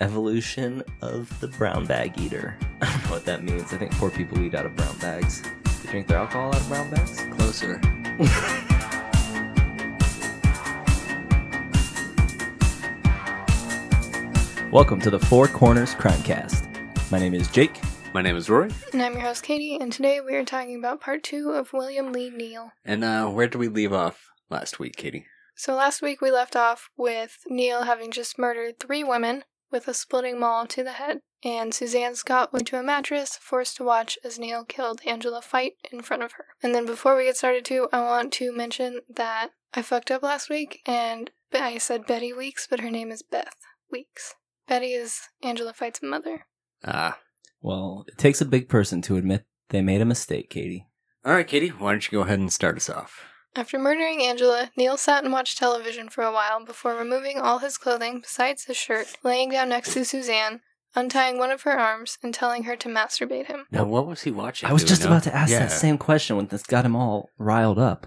evolution of the brown bag eater. I don't know what that means. I think poor people eat out of brown bags. They drink their alcohol out of brown bags? Closer. Welcome to the Four Corners Crimecast. My name is Jake. My name is Roy. And I'm your host, Katie, and today we are talking about part two of William Lee Neal. And uh, where did we leave off last week, Katie? So last week we left off with Neal having just murdered three women with a splitting maul to the head, and Suzanne Scott went to a mattress, forced to watch as Neal killed Angela Fite in front of her. And then before we get started too, I want to mention that I fucked up last week and I said Betty Weeks, but her name is Beth Weeks. Betty is Angela Fite's mother. Ah. Well, it takes a big person to admit they made a mistake, Katie. All right, Katie, why don't you go ahead and start us off? After murdering Angela, Neal sat and watched television for a while before removing all his clothing besides his shirt, laying down next to Suzanne, untying one of her arms, and telling her to masturbate him. Now, what was he watching? I was Do we just know? about to ask Yeah. that same question when this got him all riled up.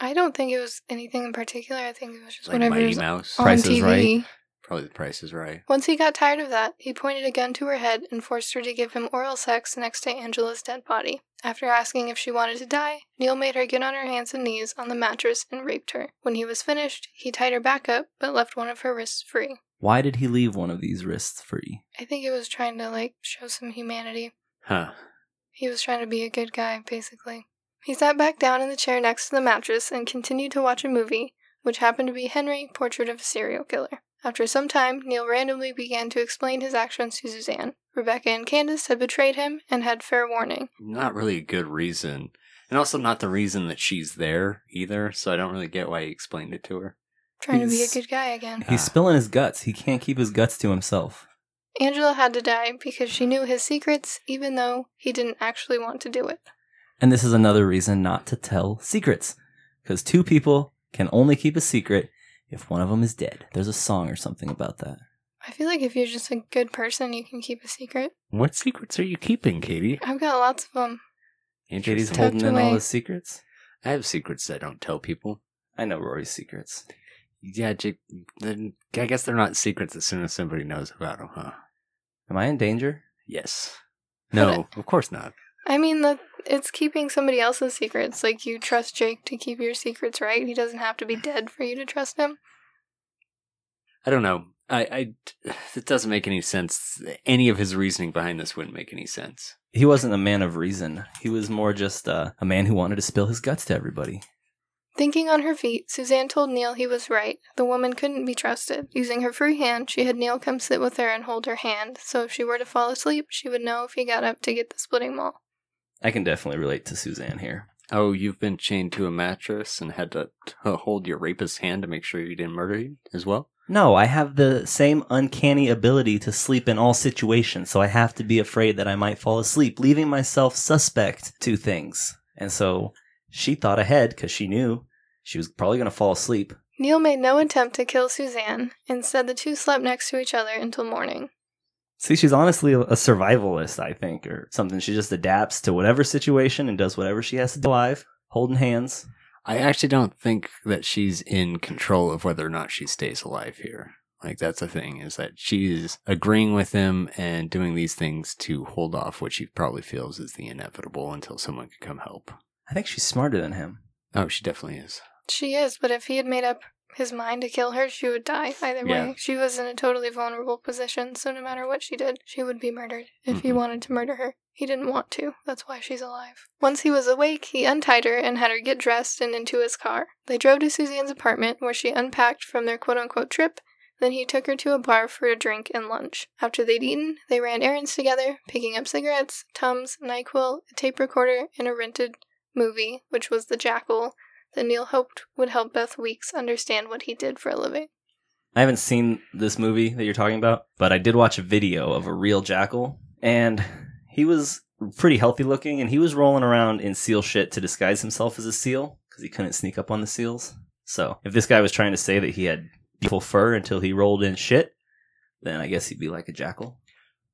I don't think it was anything in particular. I think it was just Like whatever Mighty was Mouse. on Price is TV. Right. Probably the price is right. Once he got tired of that, he pointed a gun to her head and forced her to give him oral sex next to Angela's dead body. After asking if she wanted to die, Neal made her get on her hands and knees on the mattress and raped her. When he was finished, he tied her back up but left one of her wrists free. Why did he leave one of these wrists free? I think it was trying to like show some humanity. Huh. He was trying to be a good guy, basically. He sat back down in the chair next to the mattress and continued to watch a movie, which happened to be Henry, Portrait of a Serial Killer. After some time, Neal randomly began to explain his actions to Suzanne. Rebecca and Candace had betrayed him and had fair warning. Not really a good reason. And also not the reason that she's there either, so I don't really get why he explained it to her. Trying to be a good guy again. He's Ah. spilling his guts. He can't keep his guts to himself. Angela had to die because she knew his secrets, even though he didn't actually want to do it. And this is another reason not to tell secrets. Because two people can only keep a secret if one of them is dead. There's a song or something about that. I feel like if you're just a good person, you can keep a secret. What secrets are you keeping, Katie? I've got lots of them. And Katie's Tucked holding in all away. his secrets. I have secrets I don't tell people. I know Rory's secrets. Yeah, Jake, then I guess they're not secrets as soon as somebody knows about them, huh? Am I in danger? Yes. No, of course not. I mean, that it's keeping somebody else's secrets. Like you trust Jake to keep your secrets, right? He doesn't have to be dead for you to trust him. I don't know. I, I, it doesn't make any sense. Any of his reasoning behind this wouldn't make any sense. He wasn't a man of reason. He was more just uh, a man who wanted to spill his guts to everybody. Thinking on her feet, Suzanne told Neal he was right. The woman couldn't be trusted. Using her free hand, she had Neal come sit with her and hold her hand, so if she were to fall asleep, she would know if he got up to get the splitting maul. I can definitely relate to Suzanne here. Oh, you've been chained to a mattress and had to, to hold your rapist's hand to make sure he didn't murder you as well? No, I have the same uncanny ability to sleep in all situations, so I have to be afraid that I might fall asleep, leaving myself suspect to things. And so she thought ahead because she knew she was probably going to fall asleep. Neal made no attempt to kill Suzanne. Instead, the two slept next to each other until morning. See, she's honestly a a survivalist, I think, or something. She just adapts to whatever situation and does whatever she has to do alive, holding hands. I actually don't think that she's in control of whether or not she stays alive here. Like that's the thing is that she's agreeing with him and doing these things to hold off what she probably feels is the inevitable until someone can come help. I think she's smarter than him. Oh, she definitely is. She is, but if he had made up his mind to kill her, she would die either Yeah. way. She was in a totally vulnerable position, so no matter what she did, she would be murdered if he Mhm. wanted to murder her. He didn't want to. That's why she's alive. Once he was awake, he untied her and had her get dressed and into his car. They drove to Suzanne's apartment where she unpacked from their quote unquote trip. Then he took her to a bar for a drink and lunch. After they'd eaten, they ran errands together, picking up cigarettes, Tums, NyQuil, a tape recorder, and a rented movie, which was The Jackal, that Neal hoped would help Beth Weeks understand what he did for a living. I haven't seen this movie that you're talking about, but I did watch a video of a real jackal, and he was pretty healthy looking, and he was rolling around in seal shit to disguise himself as a seal because he couldn't sneak up on the seals. So if this guy was trying to say that he had beautiful fur until he rolled in shit, then I guess he'd be like a jackal.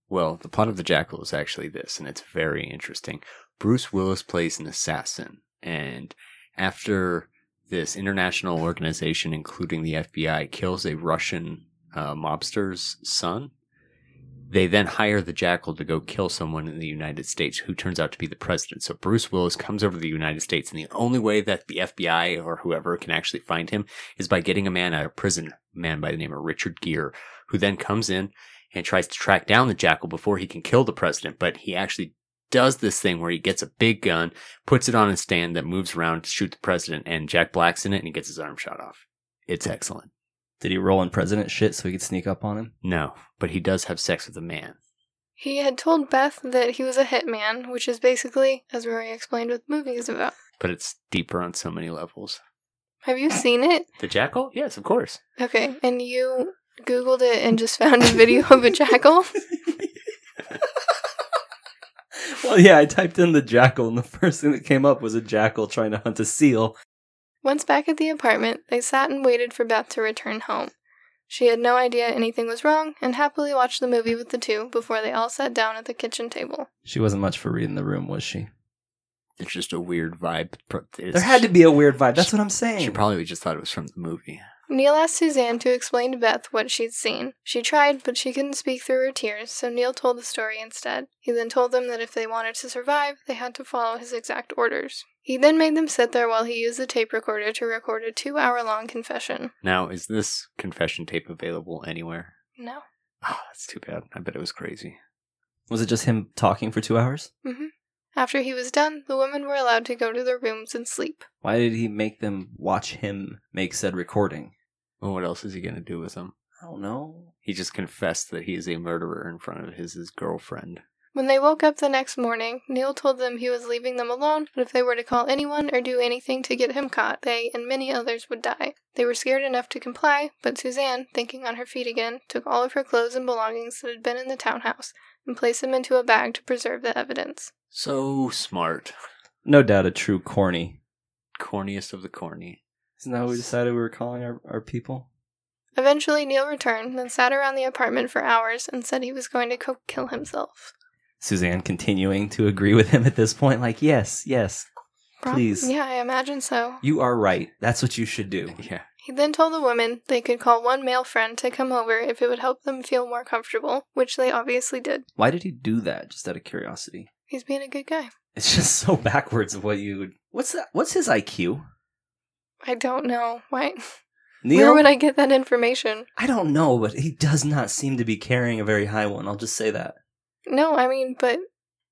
Well, the plot of The Jackal is actually this, and it's very interesting. Bruce Willis plays an assassin, and after this international organization, including the FBI, kills a Russian uh, mobster's son, They then hire the jackal to go kill someone in the United States who turns out to be the president. So Bruce Willis comes over to the United States, and the only way that the FBI or whoever can actually find him is by getting a man out of prison, a man by the name of Richard Gere, who then comes in and tries to track down the jackal before he can kill the president. But he actually does this thing where he gets a big gun, puts it on a stand that moves around to shoot the president, and Jack Black's in it, and he gets his arm shot off. It's excellent. Did he roll in president shit so he could sneak up on him? No, but he does have sex with a man. He had told Beth that he was a hitman, which is basically, as Rory explained, what the movie is about. But it's deeper on so many levels. Have you seen it? The jackal? Yes, of course. Okay, and you Googled it and just found a video of a jackal? Well, yeah, I typed in the jackal, and the first thing that came up was a jackal trying to hunt a seal. Once back at the apartment, they sat and waited for Beth to return home. She had no idea anything was wrong and happily watched the movie with the two before they all sat down at the kitchen table. She wasn't much for reading the room, was she? It's just a weird vibe. It's- There had to be a weird vibe. That's what I'm saying. She probably just thought it was from the movie. Neal asked Suzanne to explain to Beth what she'd seen. She tried, but she couldn't speak through her tears, so Neal told the story instead. He then told them that if they wanted to survive, they had to follow his exact orders. He then made them sit there while he used the tape recorder to record a two hour long confession. Now, is this confession tape available anywhere? No. Oh, that's too bad. I bet it was crazy. Was it just him talking for two hours? hmm After he was done, the women were allowed to go to their rooms and sleep. Why did he make them watch him make said recording? Well, what else is he going to do with them? I don't know. He just confessed that he is a murderer in front of his, his girlfriend. When they woke up the next morning, Neal told them he was leaving them alone, but if they were to call anyone or do anything to get him caught, they and many others would die. They were scared enough to comply, but Suzanne, thinking on her feet again, took all of her clothes and belongings that had been in the townhouse and placed them into a bag to preserve the evidence. So smart. No doubt a true corny. Corniest of the corny. Isn't that what we decided we were calling our, our people? Eventually, Neal returned, then sat around the apartment for hours and said he was going to go kill himself. Suzanne continuing to agree with him at this point, like, yes, yes, Prob- Please. Yeah, I imagine so. you are right. That's what you should do. Yeah. He then told the women they could call one male friend to come over if it would help them feel more comfortable, which they obviously did. Why did he do that? Just out of curiosity. He's being a good guy. It's just so backwards of what you would. What's that? What's his IQ? I don't know. Why? Neal? Where would I get that information? I don't know, but he does not seem to be carrying a very high one. I'll just say that. No, I mean, but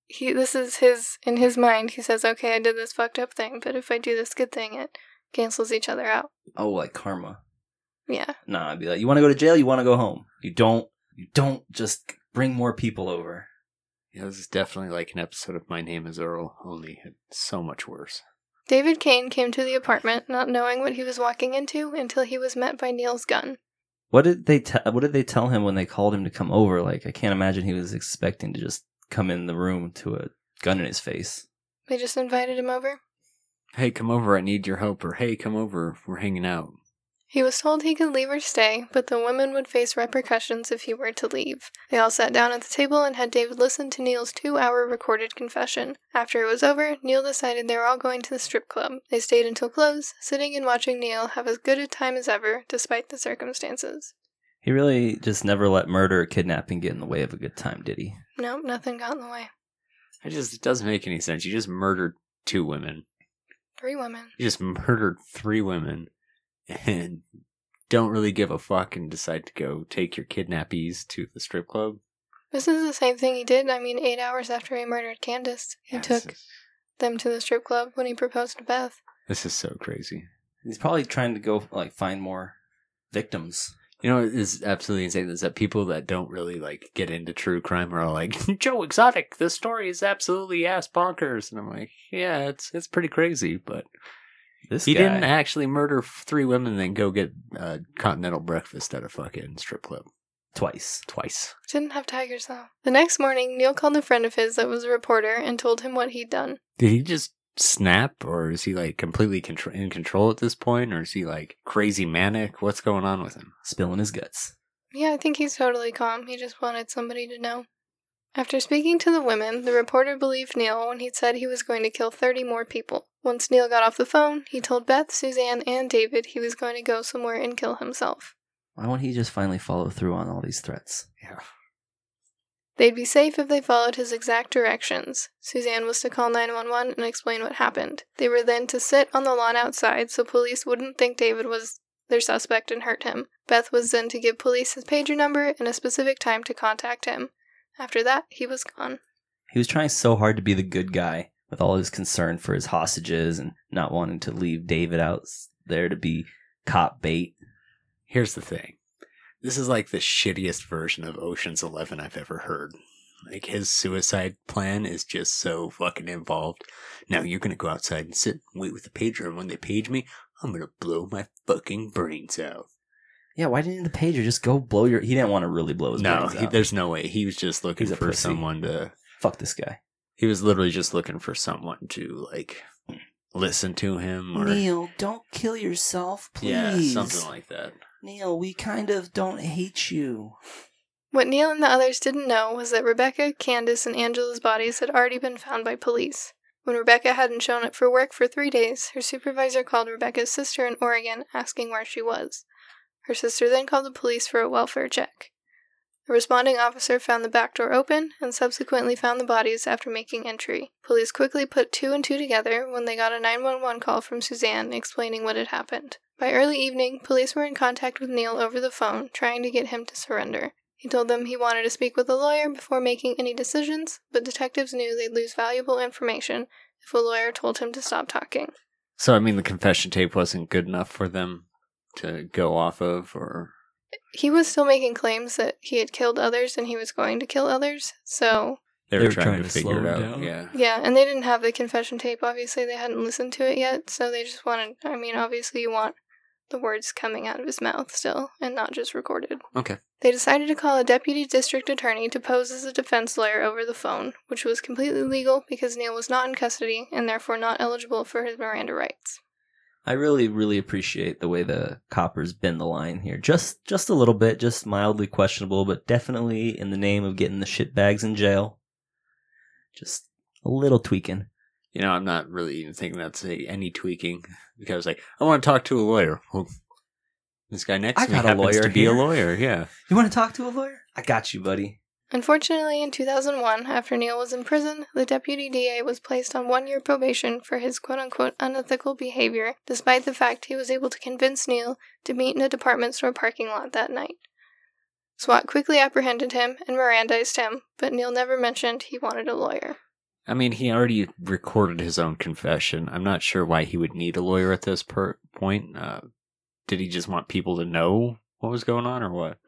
he. This is his in his mind. He says, "Okay, I did this fucked up thing, but if I do this good thing, it cancels each other out." Oh, like karma. Yeah, Nah, I'd be like, you want to go to jail? You want to go home? You don't. You don't just bring more people over. Yeah, this is definitely like an episode of My Name is Earl, only so much worse. David Kane came to the apartment, not knowing what he was walking into, until he was met by Neal's gun. What did they? Te- what did they tell him when they called him to come over? Like, I can't imagine he was expecting to just come in the room to a gun in his face. They just invited him over. Hey, come over, I need your help, or hey, come over, we're hanging out. He was told he could leave or stay, but the women would face repercussions if he were to leave. They all sat down at the table and had David listen to Neal's two hour recorded confession. After it was over, Neal decided they were all going to the strip club. They stayed until close, sitting and watching Neal have as good a time as ever, despite the circumstances. He really just never let murder or kidnapping get in the way of a good time, did he? Nope, nothing got in the way. It just it doesn't make any sense. You just murdered two women. Three women. You just murdered three women and don't really give a fuck and decide to go take your kidnappies to the strip club. This is the same thing he did, I mean, eight hours after he murdered Candace. He Yeah, took is, them to the strip club when he proposed to Beth. this is so crazy. He's probably trying to go like find more victims. You know, it's absolutely insane is that people that don't really like get into true crime are all like, Joe Exotic, this story is absolutely ass bonkers. And I'm like, yeah, it's it's pretty crazy, but This he guy. didn't actually murder three women and then go get uh, continental breakfast at a fucking strip club twice. twice. Didn't have tigers though. The next morning, Neal called a friend of his that was a reporter and told him what he'd done. Did he just snap, or is he like completely contr- in control at this point, or is he like crazy manic? What's going on with him? Spilling his guts. Yeah, I think he's totally calm. He just wanted somebody to know. After speaking to the women, the reporter believed Neal when he said he was going to kill 30 more people. Once Neal got off the phone, he told Beth, Suzanne, and David he was going to go somewhere and kill himself. Why won't he just finally follow through on all these threats? Yeah. They'd be safe if they followed his exact directions. Suzanne was to call 911 and explain what happened. They were then to sit on the lawn outside so police wouldn't think David was their suspect and hurt him. Beth was then to give police his pager number and a specific time to contact him. After that, he was gone. He was trying so hard to be the good guy with all his concern for his hostages and not wanting to leave David out there to be cop bait. Here's the thing. This is like the shittiest version of Ocean's 11 I've ever heard. Like his suicide plan is just so fucking involved. Now you're gonna go outside and sit and wait with the pager, and when they page me, I'm gonna blow my fucking brains out. Yeah, why didn't the pager just go blow your? He didn't want to really blow his no, brains he, there's no way. He was just looking for pussy. someone to. Fuck this guy. He was literally just looking for someone to like listen to him or Neal, don't kill yourself, please. yeah, something like that. Neal, we kind of don't hate you. What Neal and the others didn't know was that Rebecca, Candace, and Angela's bodies had already been found by police. When Rebecca hadn't shown up for work for three days, her supervisor called Rebecca's sister in Oregon asking where she was. Her sister then called the police for a welfare check. The responding officer found the back door open and subsequently found the bodies after making entry. Police quickly put two and two together when they got a 911 call from Suzanne explaining what had happened. By early evening, police were in contact with Neal over the phone, trying to get him to surrender. He told them he wanted to speak with a lawyer before making any decisions, but detectives knew they'd lose valuable information if a lawyer told him to stop talking. So I mean, the confession tape wasn't good enough for them to go off of, or He was still making claims that he had killed others and he was going to kill others, so they were, trying, to, figure it slow out. him down? Yeah. yeah, and they didn't have the confession tape. Obviously, they hadn't listened to it yet, so they just wanted. I mean, obviously, you want the words coming out of his mouth still and not just recorded. Okay. They decided to call a deputy district attorney to pose as a defense lawyer over the phone, which was completely legal because Neal was not in custody and therefore not eligible for his Miranda rights. I really, really appreciate the way the coppers bend the line here. Just, just a little bit, just mildly questionable, but definitely in the name of getting the shit bags in jail. Just a little tweaking. You know, I'm not really even thinking that's a, any tweaking because, like, I want to talk to a lawyer. Well, this guy next I to me happens lawyer to be a lawyer. Yeah. You want to talk to a lawyer? I got you, buddy. Unfortunately, in 2001, after Neal was in prison, the deputy DA was placed on one year probation for his quote unquote unethical behavior, despite the fact he was able to convince Neal to meet in a department store parking lot that night. SWAT quickly apprehended him and Mirandized him, but Neal never mentioned he wanted a lawyer. I mean, he already recorded his own confession. I'm not sure why he would need a lawyer at this per- point. Uh, did he just want people to know what was going on, or what?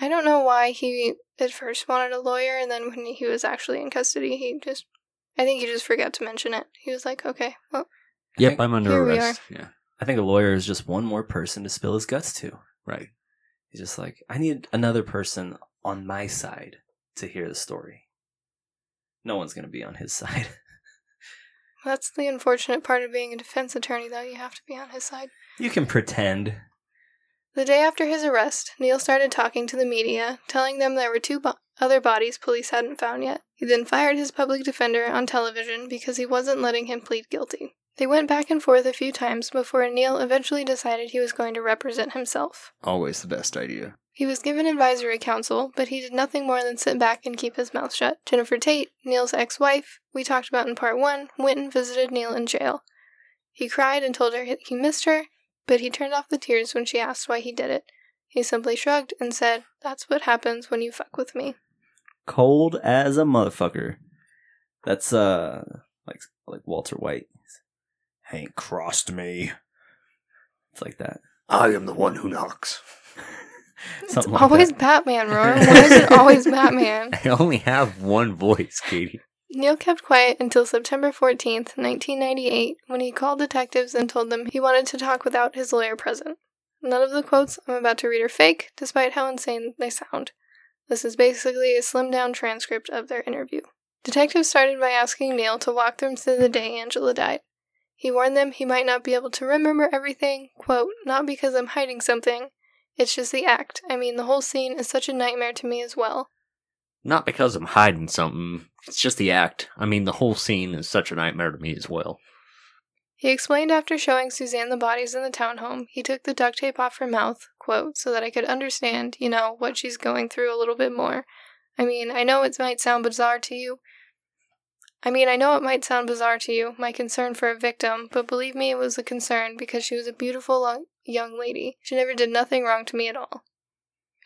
I don't know why he at first wanted a lawyer, and then when he was actually in custody, he just. I think he just forgot to mention it. He was like, okay, well, Yep, I'm under Here we arrest. Yeah, I think a lawyer is just one more person to spill his guts to. right. He's just like, I need another person on my side to hear the story. No one's going to be on his side. that's the unfortunate part of being a defense attorney, though. You have to be on his side. You can pretend. The day after his arrest, Neal started talking to the media, telling them there were two bo- other bodies police hadn't found yet. He then fired his public defender on television because he wasn't letting him plead guilty. They went back and forth a few times before Neal eventually decided he was going to represent himself. Always the best idea. He was given advisory counsel, but he did nothing more than sit back and keep his mouth shut. Jennifer Tate, Neal's ex wife, we talked about in part one, went and visited Neal in jail. He cried and told her he missed her, but he turned off the tears when she asked why he did it. He simply shrugged and said, That's what happens when you fuck with me. Cold as a motherfucker. That's, uh, like, like Walter White. Hank crossed me. It's like that. I am the one who knocks. It's like always that. Batman, Roar. Why is it always Batman? I only have one voice, Katie. Neal kept quiet until September 14th, 1998, when he called detectives and told them he wanted to talk without his lawyer present. None of the quotes I'm about to read are fake, despite how insane they sound. This is basically a slimmed down transcript of their interview. Detectives started by asking Neal to walk them through the day Angela died. He warned them he might not be able to remember everything, quote, not because I'm hiding something. It's just the act. I mean, the whole scene is such a nightmare to me as well. Not because I'm hiding something. It's just the act. I mean, the whole scene is such a nightmare to me as well. He explained after showing Suzanne the bodies in the townhome, he took the duct tape off her mouth, quote, so that I could understand, you know, what she's going through a little bit more. I mean, I know it might sound bizarre to you. I mean, I know it might sound bizarre to you, my concern for a victim, but believe me, it was a concern because she was a beautiful young lady. She never did nothing wrong to me at all.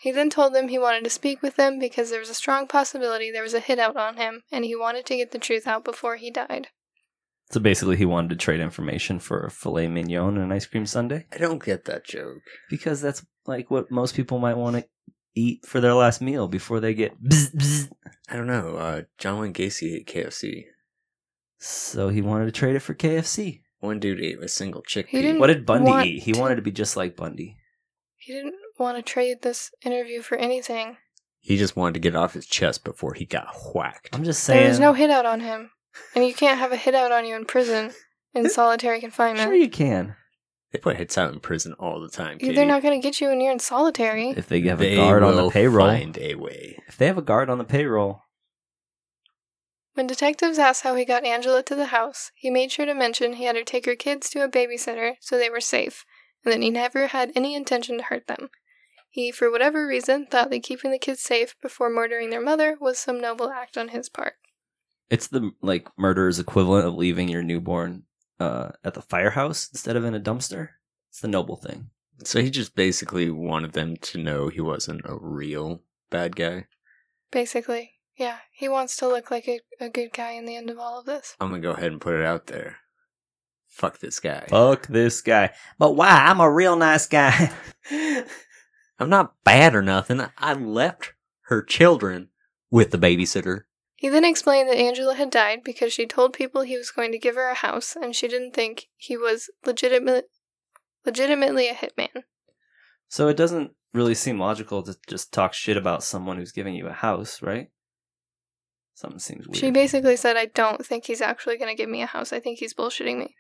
He then told them he wanted to speak with them because there was a strong possibility there was a hit out on him, and he wanted to get the truth out before he died. So basically, he wanted to trade information for a filet mignon and an ice cream sundae I don't get that joke. because that's like what most people might want to eat for their last meal before they get. Bzz, bzz. I don't know. Uh, John Wayne Gacy ate KFC. So he wanted to trade it for KFC. One dude ate a single chickpea. What did Bundy Want eat? He wanted to be just like Bundy. He didn't want to trade this interview for anything. He just wanted to get it off his chest before he got whacked. I'm just saying. There's no hit out on him. And you can't have a hit out on you in prison in solitary confinement. Sure, you can. They put hits out in prison all the time. Katie. They're not going to get you when you're in solitary. If they have They a guard on the payroll. Find a way. If they have a guard on the payroll. When detectives asked how he got Angela to the house, he made sure to mention he had her take her kids to a babysitter so they were safe, and that he never had any intention to hurt them. He, for whatever reason, thought that keeping the kids safe before murdering their mother was some noble act on his part. It's the like murderer's equivalent of leaving your newborn uh, at the firehouse instead of in a dumpster. It's the noble thing. So he just basically wanted them to know he wasn't a real bad guy. Basically, yeah, he wants to look like a, a good guy in the end of all of this. I'm gonna go ahead and put it out there. Fuck this guy. Fuck this guy. But why? I'm a real nice guy. I'm not bad or nothing. I left her children with the babysitter. He then explained that Angela had died because she told people he was going to give her a house and she didn't think he was legitimate, legitimately a hitman. so it doesn't really seem logical to just talk shit about someone who's giving you a house, right? Something seems weird. She basically said, I don't think he's actually going to give me a house. I think he's bullshitting me.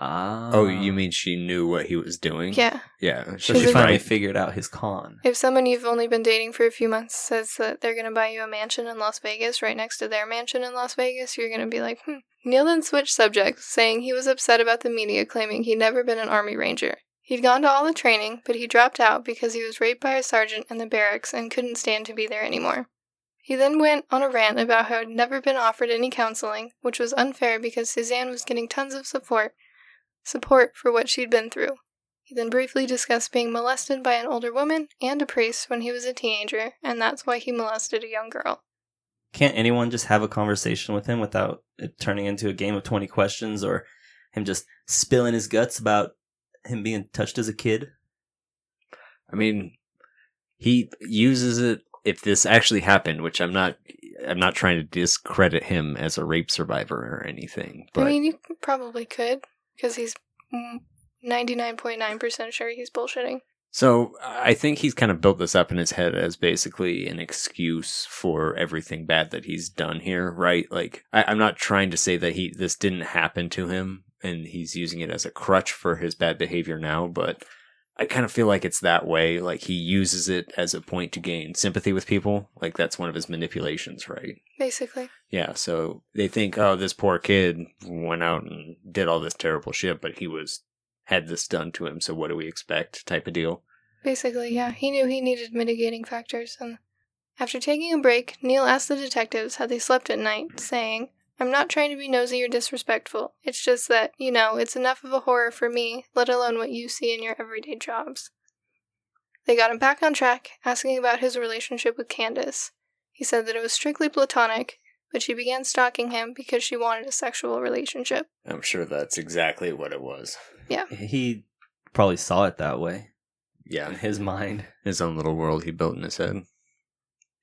Ah. Oh, you mean she knew what he was doing? Yeah. Yeah. So She's she finally right. figured out his con. If someone you've only been dating for a few months says that they're going to buy you a mansion in Las Vegas right next to their mansion in Las Vegas, you're going to be like, hmm. Neal then switched subjects, saying he was upset about the media claiming he'd never been an Army Ranger. He'd gone to all the training, but he dropped out because he was raped by a sergeant in the barracks and couldn't stand to be there anymore. He then went on a rant about how he'd never been offered any counseling, which was unfair because Suzanne was getting tons of support, support for what she'd been through. He then briefly discussed being molested by an older woman and a priest when he was a teenager, and that's why he molested a young girl. Can't anyone just have a conversation with him without it turning into a game of 20 questions or him just spilling his guts about him being touched as a kid? I mean, he uses it. If this actually happened, which I'm not, I'm not trying to discredit him as a rape survivor or anything, but I mean, you probably could, because he's mm, 99.9% sure he's bullshitting. So I think he's kind of built this up in his head as basically an excuse for everything bad that he's done here, right? Like I, I'm not trying to say that he this didn't happen to him and he's using it as a crutch for his bad behavior now, but I kind of feel like it's that way. Like he uses it as a point to gain sympathy with people. Like that's one of his manipulations, right? Basically. Yeah, so they think, oh, this poor kid went out and did all this terrible shit, but he was had this done to him, so what do we expect? Type of deal. Basically, yeah. He knew he needed mitigating factors, and after taking a break, Neal asked the detectives how they slept at night, saying, I'm not trying to be nosy or disrespectful. It's just that, you know, it's enough of a horror for me, let alone what you see in your everyday jobs. They got him back on track, asking about his relationship with Candace. He said that it was strictly platonic, but she began stalking him because she wanted a sexual relationship. I'm sure that's exactly what it was. Yeah. He probably saw it that way Yeah. in his mind. his own little world he built in his head.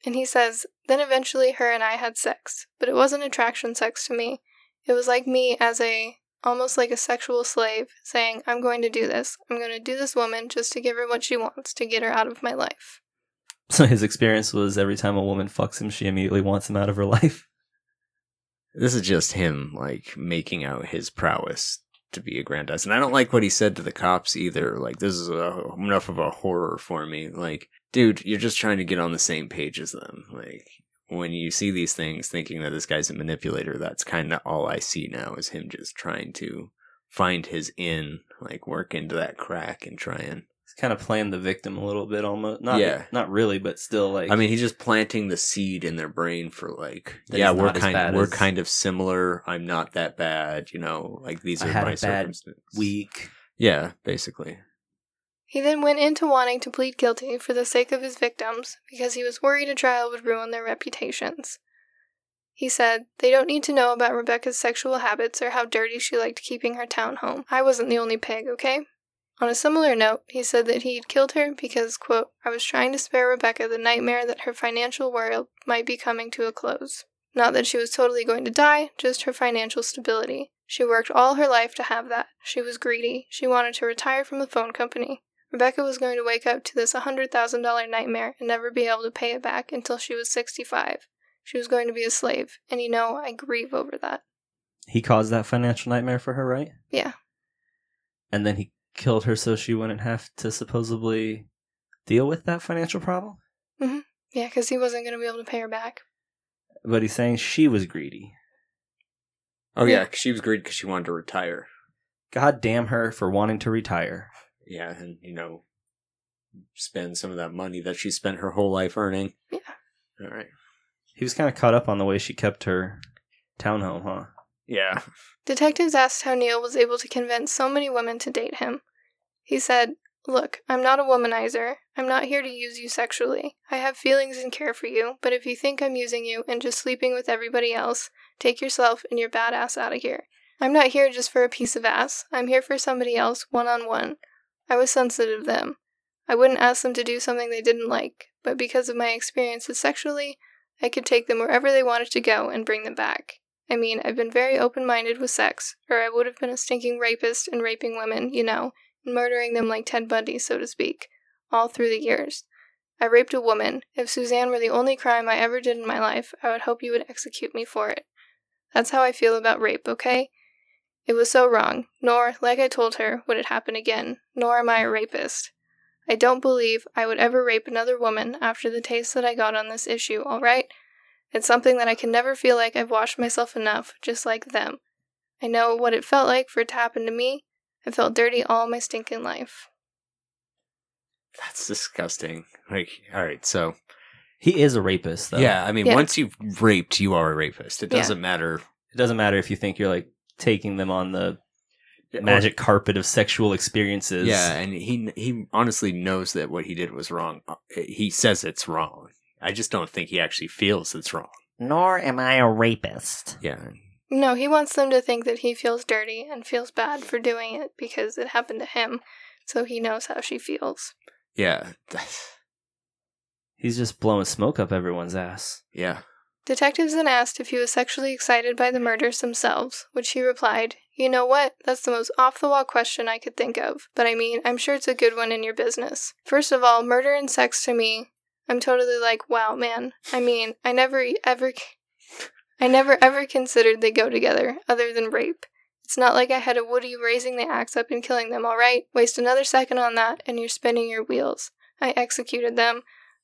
And he says, Then eventually her and I had sex, but it wasn't attraction sex to me. It was like me as a, almost like a sexual slave, saying, I'm going to do this. I'm going to do this woman just to give her what she wants, to get her out of my life. So his experience was every time a woman fucks him, she immediately wants him out of her life. This is just him, like, making out his prowess to be aggrandized. And I don't like what he said to the cops either. Like, this is a, enough of a horror for me. Like, dude, you're just trying to get on the same page as them. Like, when you see these things thinking that this guy's a manipulator, that's kind of all I see now is him just trying to find his in, like, work into that crack and try and. Kind of playing the victim a little bit, almost. Not, Yeah. not really, but still like. I mean, he's just planting the seed in their brain for like, That yeah, we're kind bad we're as- kind of similar. I'm not that bad, you know. Like these I are had my a bad circumstances. week. Yeah, basically. He then went into wanting to plead guilty for the sake of his victims because he was worried a trial would ruin their reputations. He said, They don't need to know about Rebecca's sexual habits or how dirty she liked keeping her town home. I wasn't the only pig, okay? On a similar note, he said that he'd killed her because, quote, I was trying to spare Rebecca the nightmare that her financial world might be coming to a close. Not that she was totally going to die, just her financial stability. She worked all her life to have that. She was greedy. She wanted to retire from the phone company. Rebecca was going to wake up to this $100,000 nightmare and never be able to pay it back until she was 65. She was going to be a slave, and you know, I grieve over that. He caused that financial nightmare for her, right? Yeah. And then he killed her so she wouldn't have to supposedly deal with that financial problem. Mm-hmm. Yeah, because he wasn't going to be able to pay her back. But he's saying she was greedy. Oh Yeah. yeah, 'cause she was greedy because she wanted to retire. God damn her for wanting to retire. Yeah, and you know, spend some of that money that she spent her whole life earning. Yeah. All right. He was kind of caught up on the way she kept her townhome, huh? Yeah. Detectives asked how Neal was able to convince so many women to date him. He said, Look, I'm not a womanizer. I'm not here to use you sexually. I have feelings and care for you, but if you think I'm using you and just sleeping with everybody else, take yourself and your bad ass out of here. I'm not here just for a piece of ass. I'm here for somebody else one on one. I was sensitive to them. I wouldn't ask them to do something they didn't like, but because of my experiences sexually, I could take them wherever they wanted to go and bring them back. I mean, I've been very open minded with sex, or I would have been a stinking rapist and raping women, you know, and murdering them like Ted Bundy, so to speak, all through the years. I raped a woman. If Suzanne were the only crime I ever did in my life, I would hope you would execute me for it. That's how I feel about rape, okay? It was so wrong, nor, like I told her, would it happen again, nor am I a rapist. I don't believe I would ever rape another woman after the taste that I got on this issue, alright? It's something that I can never feel like I've washed myself enough, just like them. I know what it felt like for it to happen to me. I felt dirty all my stinking life. That's disgusting. Like, all right, so He is a rapist, though. yeah, I mean, Yeah. once you've raped, you are a rapist. It Yeah. doesn't matter. It doesn't matter if you think you're like taking them on the magic carpet of sexual experiences. Yeah, and he he honestly knows that what he did was wrong. Uh, He says it's wrong. I just don't think he actually feels it's wrong. Nor am I a rapist. Yeah, No, he wants them to think that he feels dirty and feels bad for doing it because it happened to him, so he knows how she feels. yeah, He's just blowing smoke up everyone's ass. yeah. Detectives then asked if he was sexually excited by the murders themselves, which he replied, You know what? That's the most off the wall question I could think of. But I mean, I'm sure it's a good one in your business. First of all, murder and sex to me, I'm totally like, wow, man. I mean, I never ever. I never ever considered they go together, other than rape. It's not like I had a Woody raising the axe up and killing them, alright? Waste another second on that, and you're spinning your wheels. I executed them.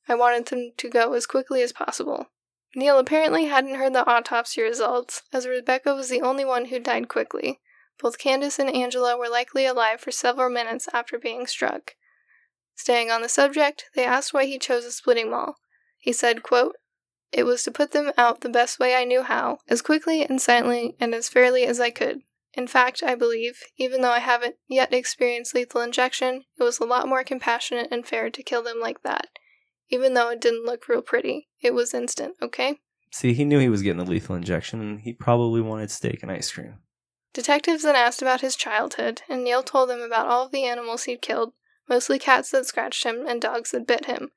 I wanted them to go as quickly as possible. Neal apparently hadn't heard the autopsy results, as Rebecca was the only one who died quickly. Both Candace and Angela were likely alive for several minutes after being struck. Staying on the subject, they asked why he chose a splitting maul. He said, quote, It was to put them out the best way I knew how, as quickly and silently and as fairly as I could. In fact, I believe, even though I haven't yet experienced lethal injection, it was a lot more compassionate and fair to kill them like that. Even though it didn't look real pretty, it was instant, okay? See, he knew he was getting the lethal injection, and he probably wanted steak and ice cream. Detectives then asked about his childhood, and Neal told them about all of the animals he'd killed, mostly cats that scratched him and dogs that bit him.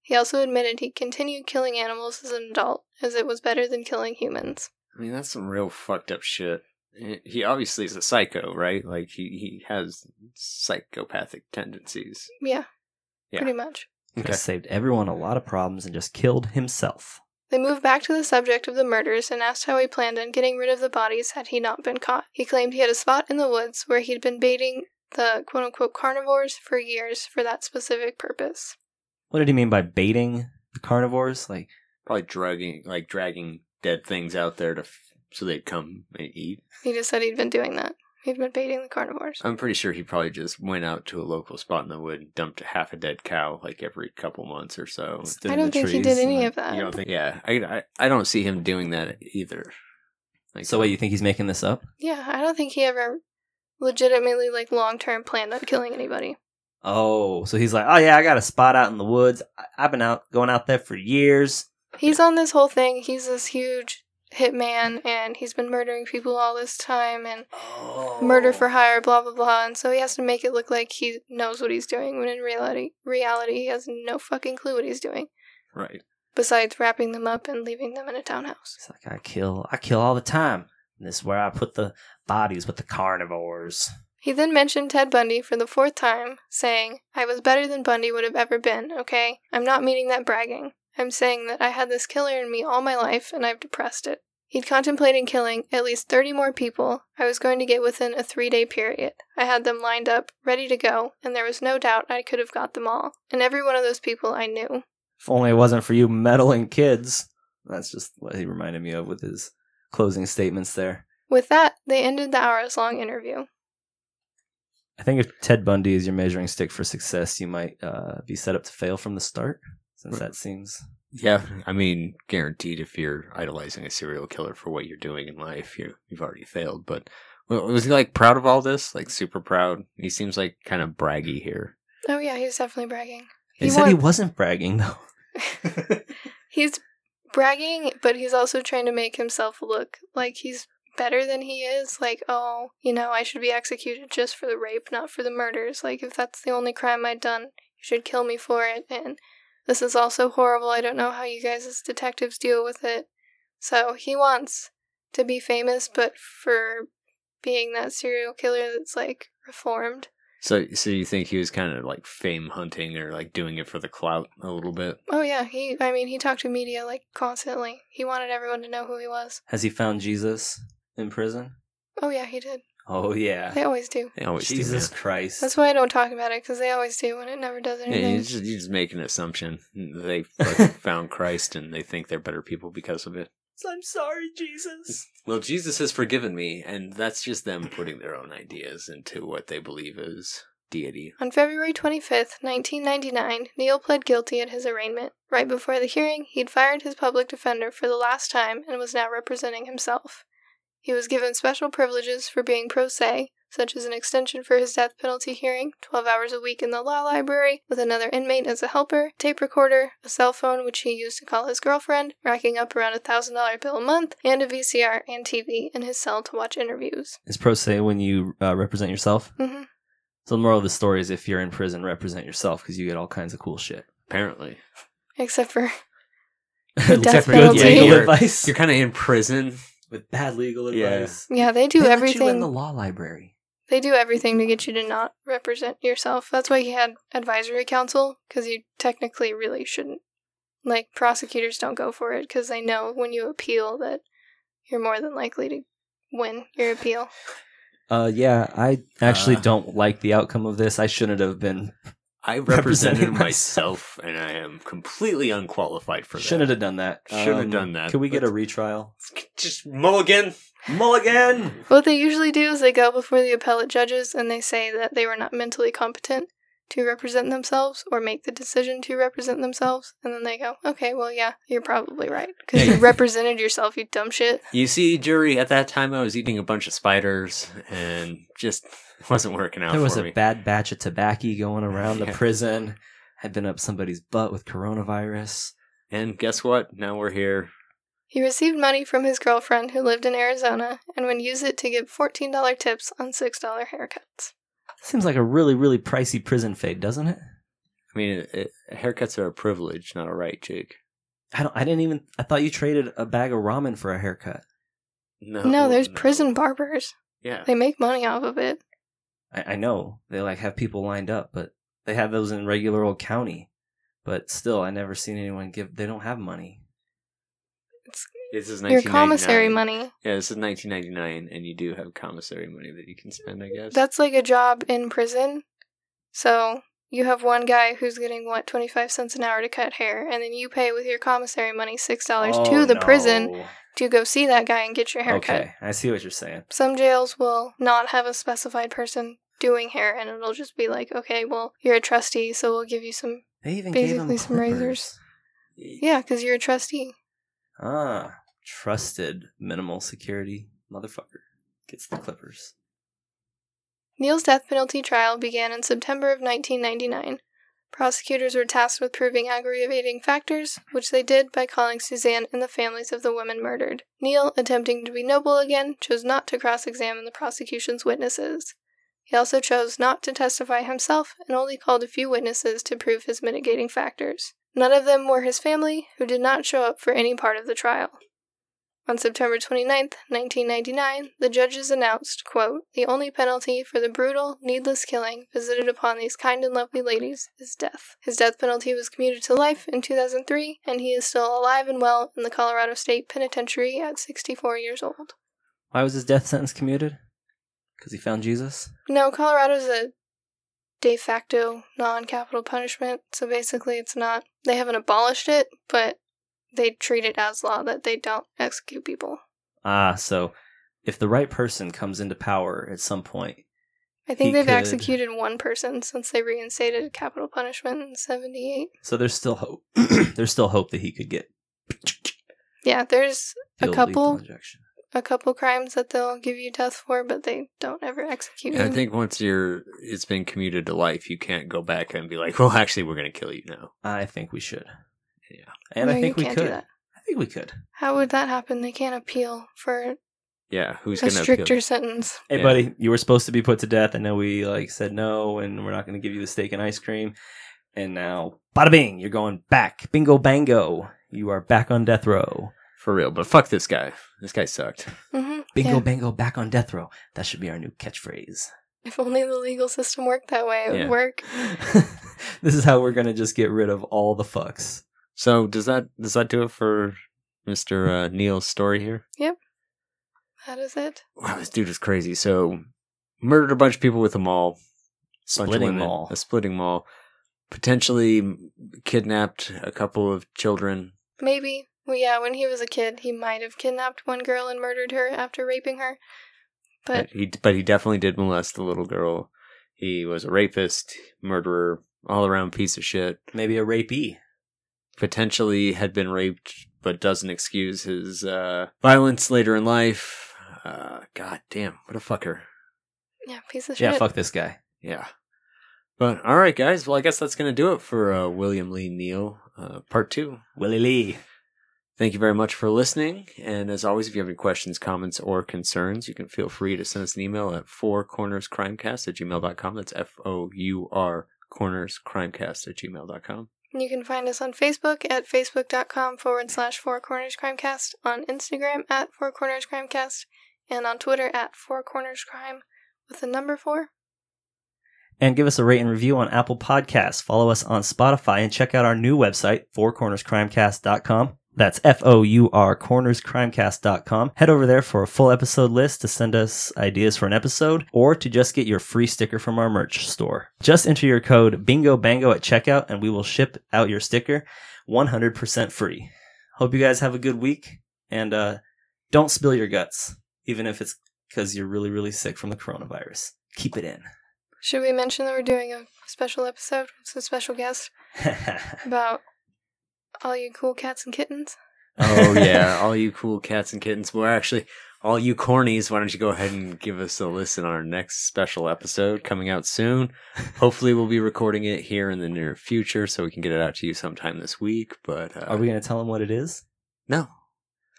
He also admitted he continued killing animals as an adult, as it was better than killing humans. I mean, that's some real fucked up shit. He- He obviously is a psycho, right? Like he he has psychopathic tendencies. Yeah, Yeah. pretty much. Could have saved everyone a lot of problems and just killed himself. They moved back to the subject of the murders and asked how he planned on getting rid of the bodies had he not been caught. He claimed he had a spot in the woods where he'd been baiting the quote unquote carnivores for years for that specific purpose. What did he mean by baiting the carnivores? Like, Probably dragging like dragging dead things out there to f- so they'd come and eat. He just said he'd been doing that. He'd been baiting the carnivores. I'm pretty sure he probably just went out to a local spot in the wood and dumped half a dead cow like every couple months or so. I don't the think he did any and- of that. You don't think? Yeah, I, I I don't see him doing that either. Like, So, what um, you think he's making this up? Yeah, I don't think he ever legitimately like long term planned on killing anybody. Oh, so he's like, oh yeah, I got a spot out in the woods. I- I've been out going out there for years. He's on this whole thing. He's this huge hitman, and he's been murdering people all this time, and Oh. murder for hire, blah blah blah. And so he has to make it look like he knows what he's doing, when in reality, reality, he has no fucking clue what he's doing. right. Besides wrapping them up and leaving them in a townhouse. It's like I kill, I kill all the time. And this is where I put the bodies with the carnivores. He then mentioned Ted Bundy for the fourth time, saying, I was better than Bundy would have ever been, okay? I'm not meaning that bragging. I'm saying that I had this killer in me all my life and I've depressed it. He'd contemplated killing at least 30 more people I was going to get within a three day period. I had them lined up, ready to go, and there was no doubt I could have got them all. And every one of those people I knew. If only it wasn't for you meddling kids. That's just what he reminded me of with his closing statements there. With that, they ended the hours long interview. I think if Ted Bundy is your measuring stick for success, you might uh, be set up to fail from the start, since that seems. Yeah, I mean, guaranteed if you're idolizing a serial killer for what you're doing in life, you you've already failed. But was he like proud of all this? Like super proud? He seems like kind of braggy here. Oh, yeah, he's definitely bragging. He, He said he wasn't bragging though. He's bragging, but he's also trying to make himself look like he's better than he is. Like, oh, you know, I should be executed just for the rape, not for the murders. Like, if that's the only crime I'd done, you should kill me for it. And this is also horrible. I don't know how you guys as detectives deal with it. So he wants to be famous, but for being that serial killer that's like reformed. So, so you think he was kind of like fame hunting or like doing it for the clout a little bit? Oh yeah, he. I mean, he talked to media like constantly. He wanted everyone to know who he was. Has he found Jesus in prison? Oh yeah, he did. Oh yeah. They always do. They always do Jesus that. Christ. That's why I don't talk about it because they always do, and it never does Yeah, anything. you just, you just make an assumption. They fucking found Christ and they think they're better people because of it. I'm sorry, Jesus. Well, Jesus has forgiven me, and that's just them putting their own ideas into what they believe is deity. On February 25th, 1999, Neal pled guilty at his arraignment. Right before the hearing, he'd fired his public defender for the last time and was now representing himself. He was given special privileges for being pro se, such as an extension for his death penalty hearing, 12 hours a week in the law library, with another inmate as a helper, tape recorder, a cell phone which he used to call his girlfriend, racking up around a $1,000 bill a month, and a VCR and TV in his cell to watch interviews. Is pro se when you uh, represent yourself? hmm So the moral of the story is if you're in prison, represent yourself because you get all kinds of cool shit. Apparently, Except for Except death good penalty. legal You're- advice. you're kind of in prison. with bad legal advice. Yeah, they do They let you everything. in the law library. They do everything to get you to not represent yourself. That's why he had advisory counsel, because you technically really shouldn't. Like, prosecutors don't go for it because they know when you appeal that you're more than likely to win your appeal. Uh, yeah, I actually Uh. don't like the outcome of this. I shouldn't have been. I represented myself, and I am completely unqualified for that. Shouldn't have done that. Um, Shouldn't have done that, Can we get but- a retrial? Just mulligan. Mulligan. What they usually do is they go before the appellate judges and they say that they were not mentally competent to represent themselves or make the decision to represent themselves. And then they go, okay, well, yeah, you're probably right. Because Yeah. you represented yourself, you dumb shit. You see, jury, at that time I was eating a bunch of spiders and just wasn't working out There was for a me. bad batch of tobacco going around the Yeah. prison. Had been up somebody's butt with coronavirus. and guess what? Now we're here. He received money from his girlfriend who lived in Arizona and would use it to give $14 tips on $6 haircuts. Seems like a really, really pricey prison fade, doesn't it? I mean, it, it, haircuts are a privilege, not a right, Jake. I don't. I didn't even. I thought you traded a bag of ramen for a haircut. No, no, there's prison barbers. Yeah, They make money off of it. I, I know they like have people lined up, but they have those in regular old county. But still, I never seen anyone give. They don't have money. This is Your commissary money. Yeah, this is 1999, and you do have commissary money that you can spend, I guess. That's like a job in prison. So you have one guy who's getting what 25 cents an hour to cut hair and then you pay with your commissary money $6 Oh, to the prison to go see that guy and get your hair cut. Okay, I see what you're saying. Some jails will not have a specified person doing hair and it'll just be like, okay, well, you're a trustee, so we'll give you some. They even Basically some razors. Yeah, because you're a trustee. Ah, trusted minimal security motherfucker gets the clippers. Neal's death penalty trial began in September of 1999. Prosecutors were tasked with proving aggravating factors, which they did by calling Suzanne and the families of the women murdered. Neal, attempting to be noble again, chose not to cross examine the prosecution's witnesses. He also chose not to testify himself and only called a few witnesses to prove his mitigating factors. None of them were his family, who did not show up for any part of the trial. On September 29, 1999, the judges announced, quote, The only penalty for the brutal, needless killing visited upon these kind and lovely ladies is death. His death penalty was commuted to life in 2003, and he is still alive and well in the Colorado State Penitentiary at 64 years old. Why was his death sentence commuted? Because he found Jesus? No, Colorado's a de facto non capital punishment, so basically it's not, they haven't abolished it, but they treat it as law that they don't execute people. Ah, so if the right person comes into power at some point, I think they've could- executed one person since they reinstated capital punishment in 78. so there's still hope. there's still hope that he could get Yeah, there's a couple a couple crimes that they'll give you death for, but they don't ever execute And I think once you're it's been commuted to life, you can't go back and be like, well, actually, we're gonna kill you now. I think we should. Yeah. And No, I think you we can't do could. that. I think we could. How would that happen? They can't appeal for Yeah, who's a gonna stricter appeal? sentence. Hey, Yeah. buddy, you were supposed to be put to death. I know we like said no, and we're not going to give you the steak and ice cream. And now, bada bing, you're going back. Bingo bango. You are back on death row. for real? But fuck this guy. This guy sucked. hmm Bingo Yeah. bango, back on death row. That should be our new catchphrase. If only the legal system worked that way, it Yeah. would work. this is how we're going to just get rid of all the fucks. So does that does that do it for Mister uh, Neal's story here? Yep. That is it. Wow, this dude is crazy. So murdered a bunch of people with a maul, Splitting women, maul. a splitting maul, potentially kidnapped a couple of children. Maybe. Well, yeah, when he was a kid, he might have kidnapped one girl and murdered her after raping her. But he but he definitely did molest the little girl. He was a rapist, murderer, all around piece of shit. Maybe a rapee. Potentially had been raped, but doesn't excuse his uh, violence later in life. Uh, God damn, what a fucker. yeah, piece of Yeah, shit. Yeah, fuck this guy. Yeah. But all right, guys. Well, I guess that's gonna do it for uh, William Lee Neal, uh, part two. Willie Lee. Thank you very much for listening. And as always, if you have any questions, comments, or concerns, you can feel free to send us an email at fourcornerscrimecast at gmail.com. That's F O U R cornerscrimecast at gmail.com. You can find us on Facebook at facebook.com forward slash Four Corners Crimecast, on Instagram at Four Corners Crimecast, and on Twitter at Four Corners Crime with the number four. And give us a rate and review on Apple Podcasts. Follow us on Spotify and check out our new website, fourcornerscrimecast.com. That's F O U R cornerscrimecast.com. Head over there for a full episode list to send us ideas for an episode or to just get your free sticker from our merch store. Just enter your code Bingo Bango at checkout and we will ship out your sticker 100% free. Hope you guys have a good week and uh, don't spill your guts, even if it's because you're really, really sick from the coronavirus. Keep it in. Should we mention that we're doing a special episode with a special guest about all you cool cats and kittens? Oh, yeah. all you cool cats and kittens. Well, actually, all you cornies, why don't you go ahead and give us a listen on our next special episode coming out soon? Hopefully, we'll be recording it here in the near future so we can get it out to you sometime this week. But uh, Are we going to tell them what it is? No,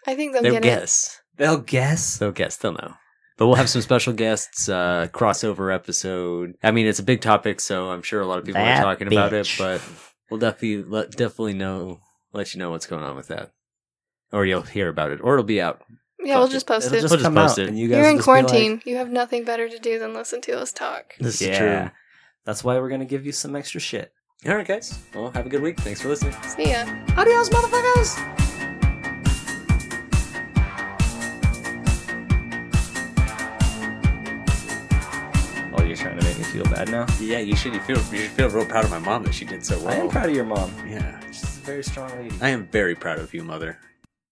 I think they'll, they'll get guess. They'll guess. They'll guess. They'll know. But we'll have some special guests, uh, crossover episode. I mean, it's a big topic, so I'm sure a lot of people That are talking about it. bitch. But we'll definitely let definitely know, let you know what's going on with that, or you'll hear about it, or it'll be out. Yeah, we'll just post it. it. just We'll just come post out, it. and you guys You're in just like, quarantine. you have nothing better to do than listen to us talk. this is true. That's why we're gonna give you some extra shit. All right, guys. Well, have a good week. Thanks for listening. See ya. Adios, motherfuckers. Oh, you're trying to make me feel bad now. Yeah, you should. You feel you should feel real proud of my mom that she did so well. I am proud of your mom. Yeah very strongly. I am very proud of you, mother.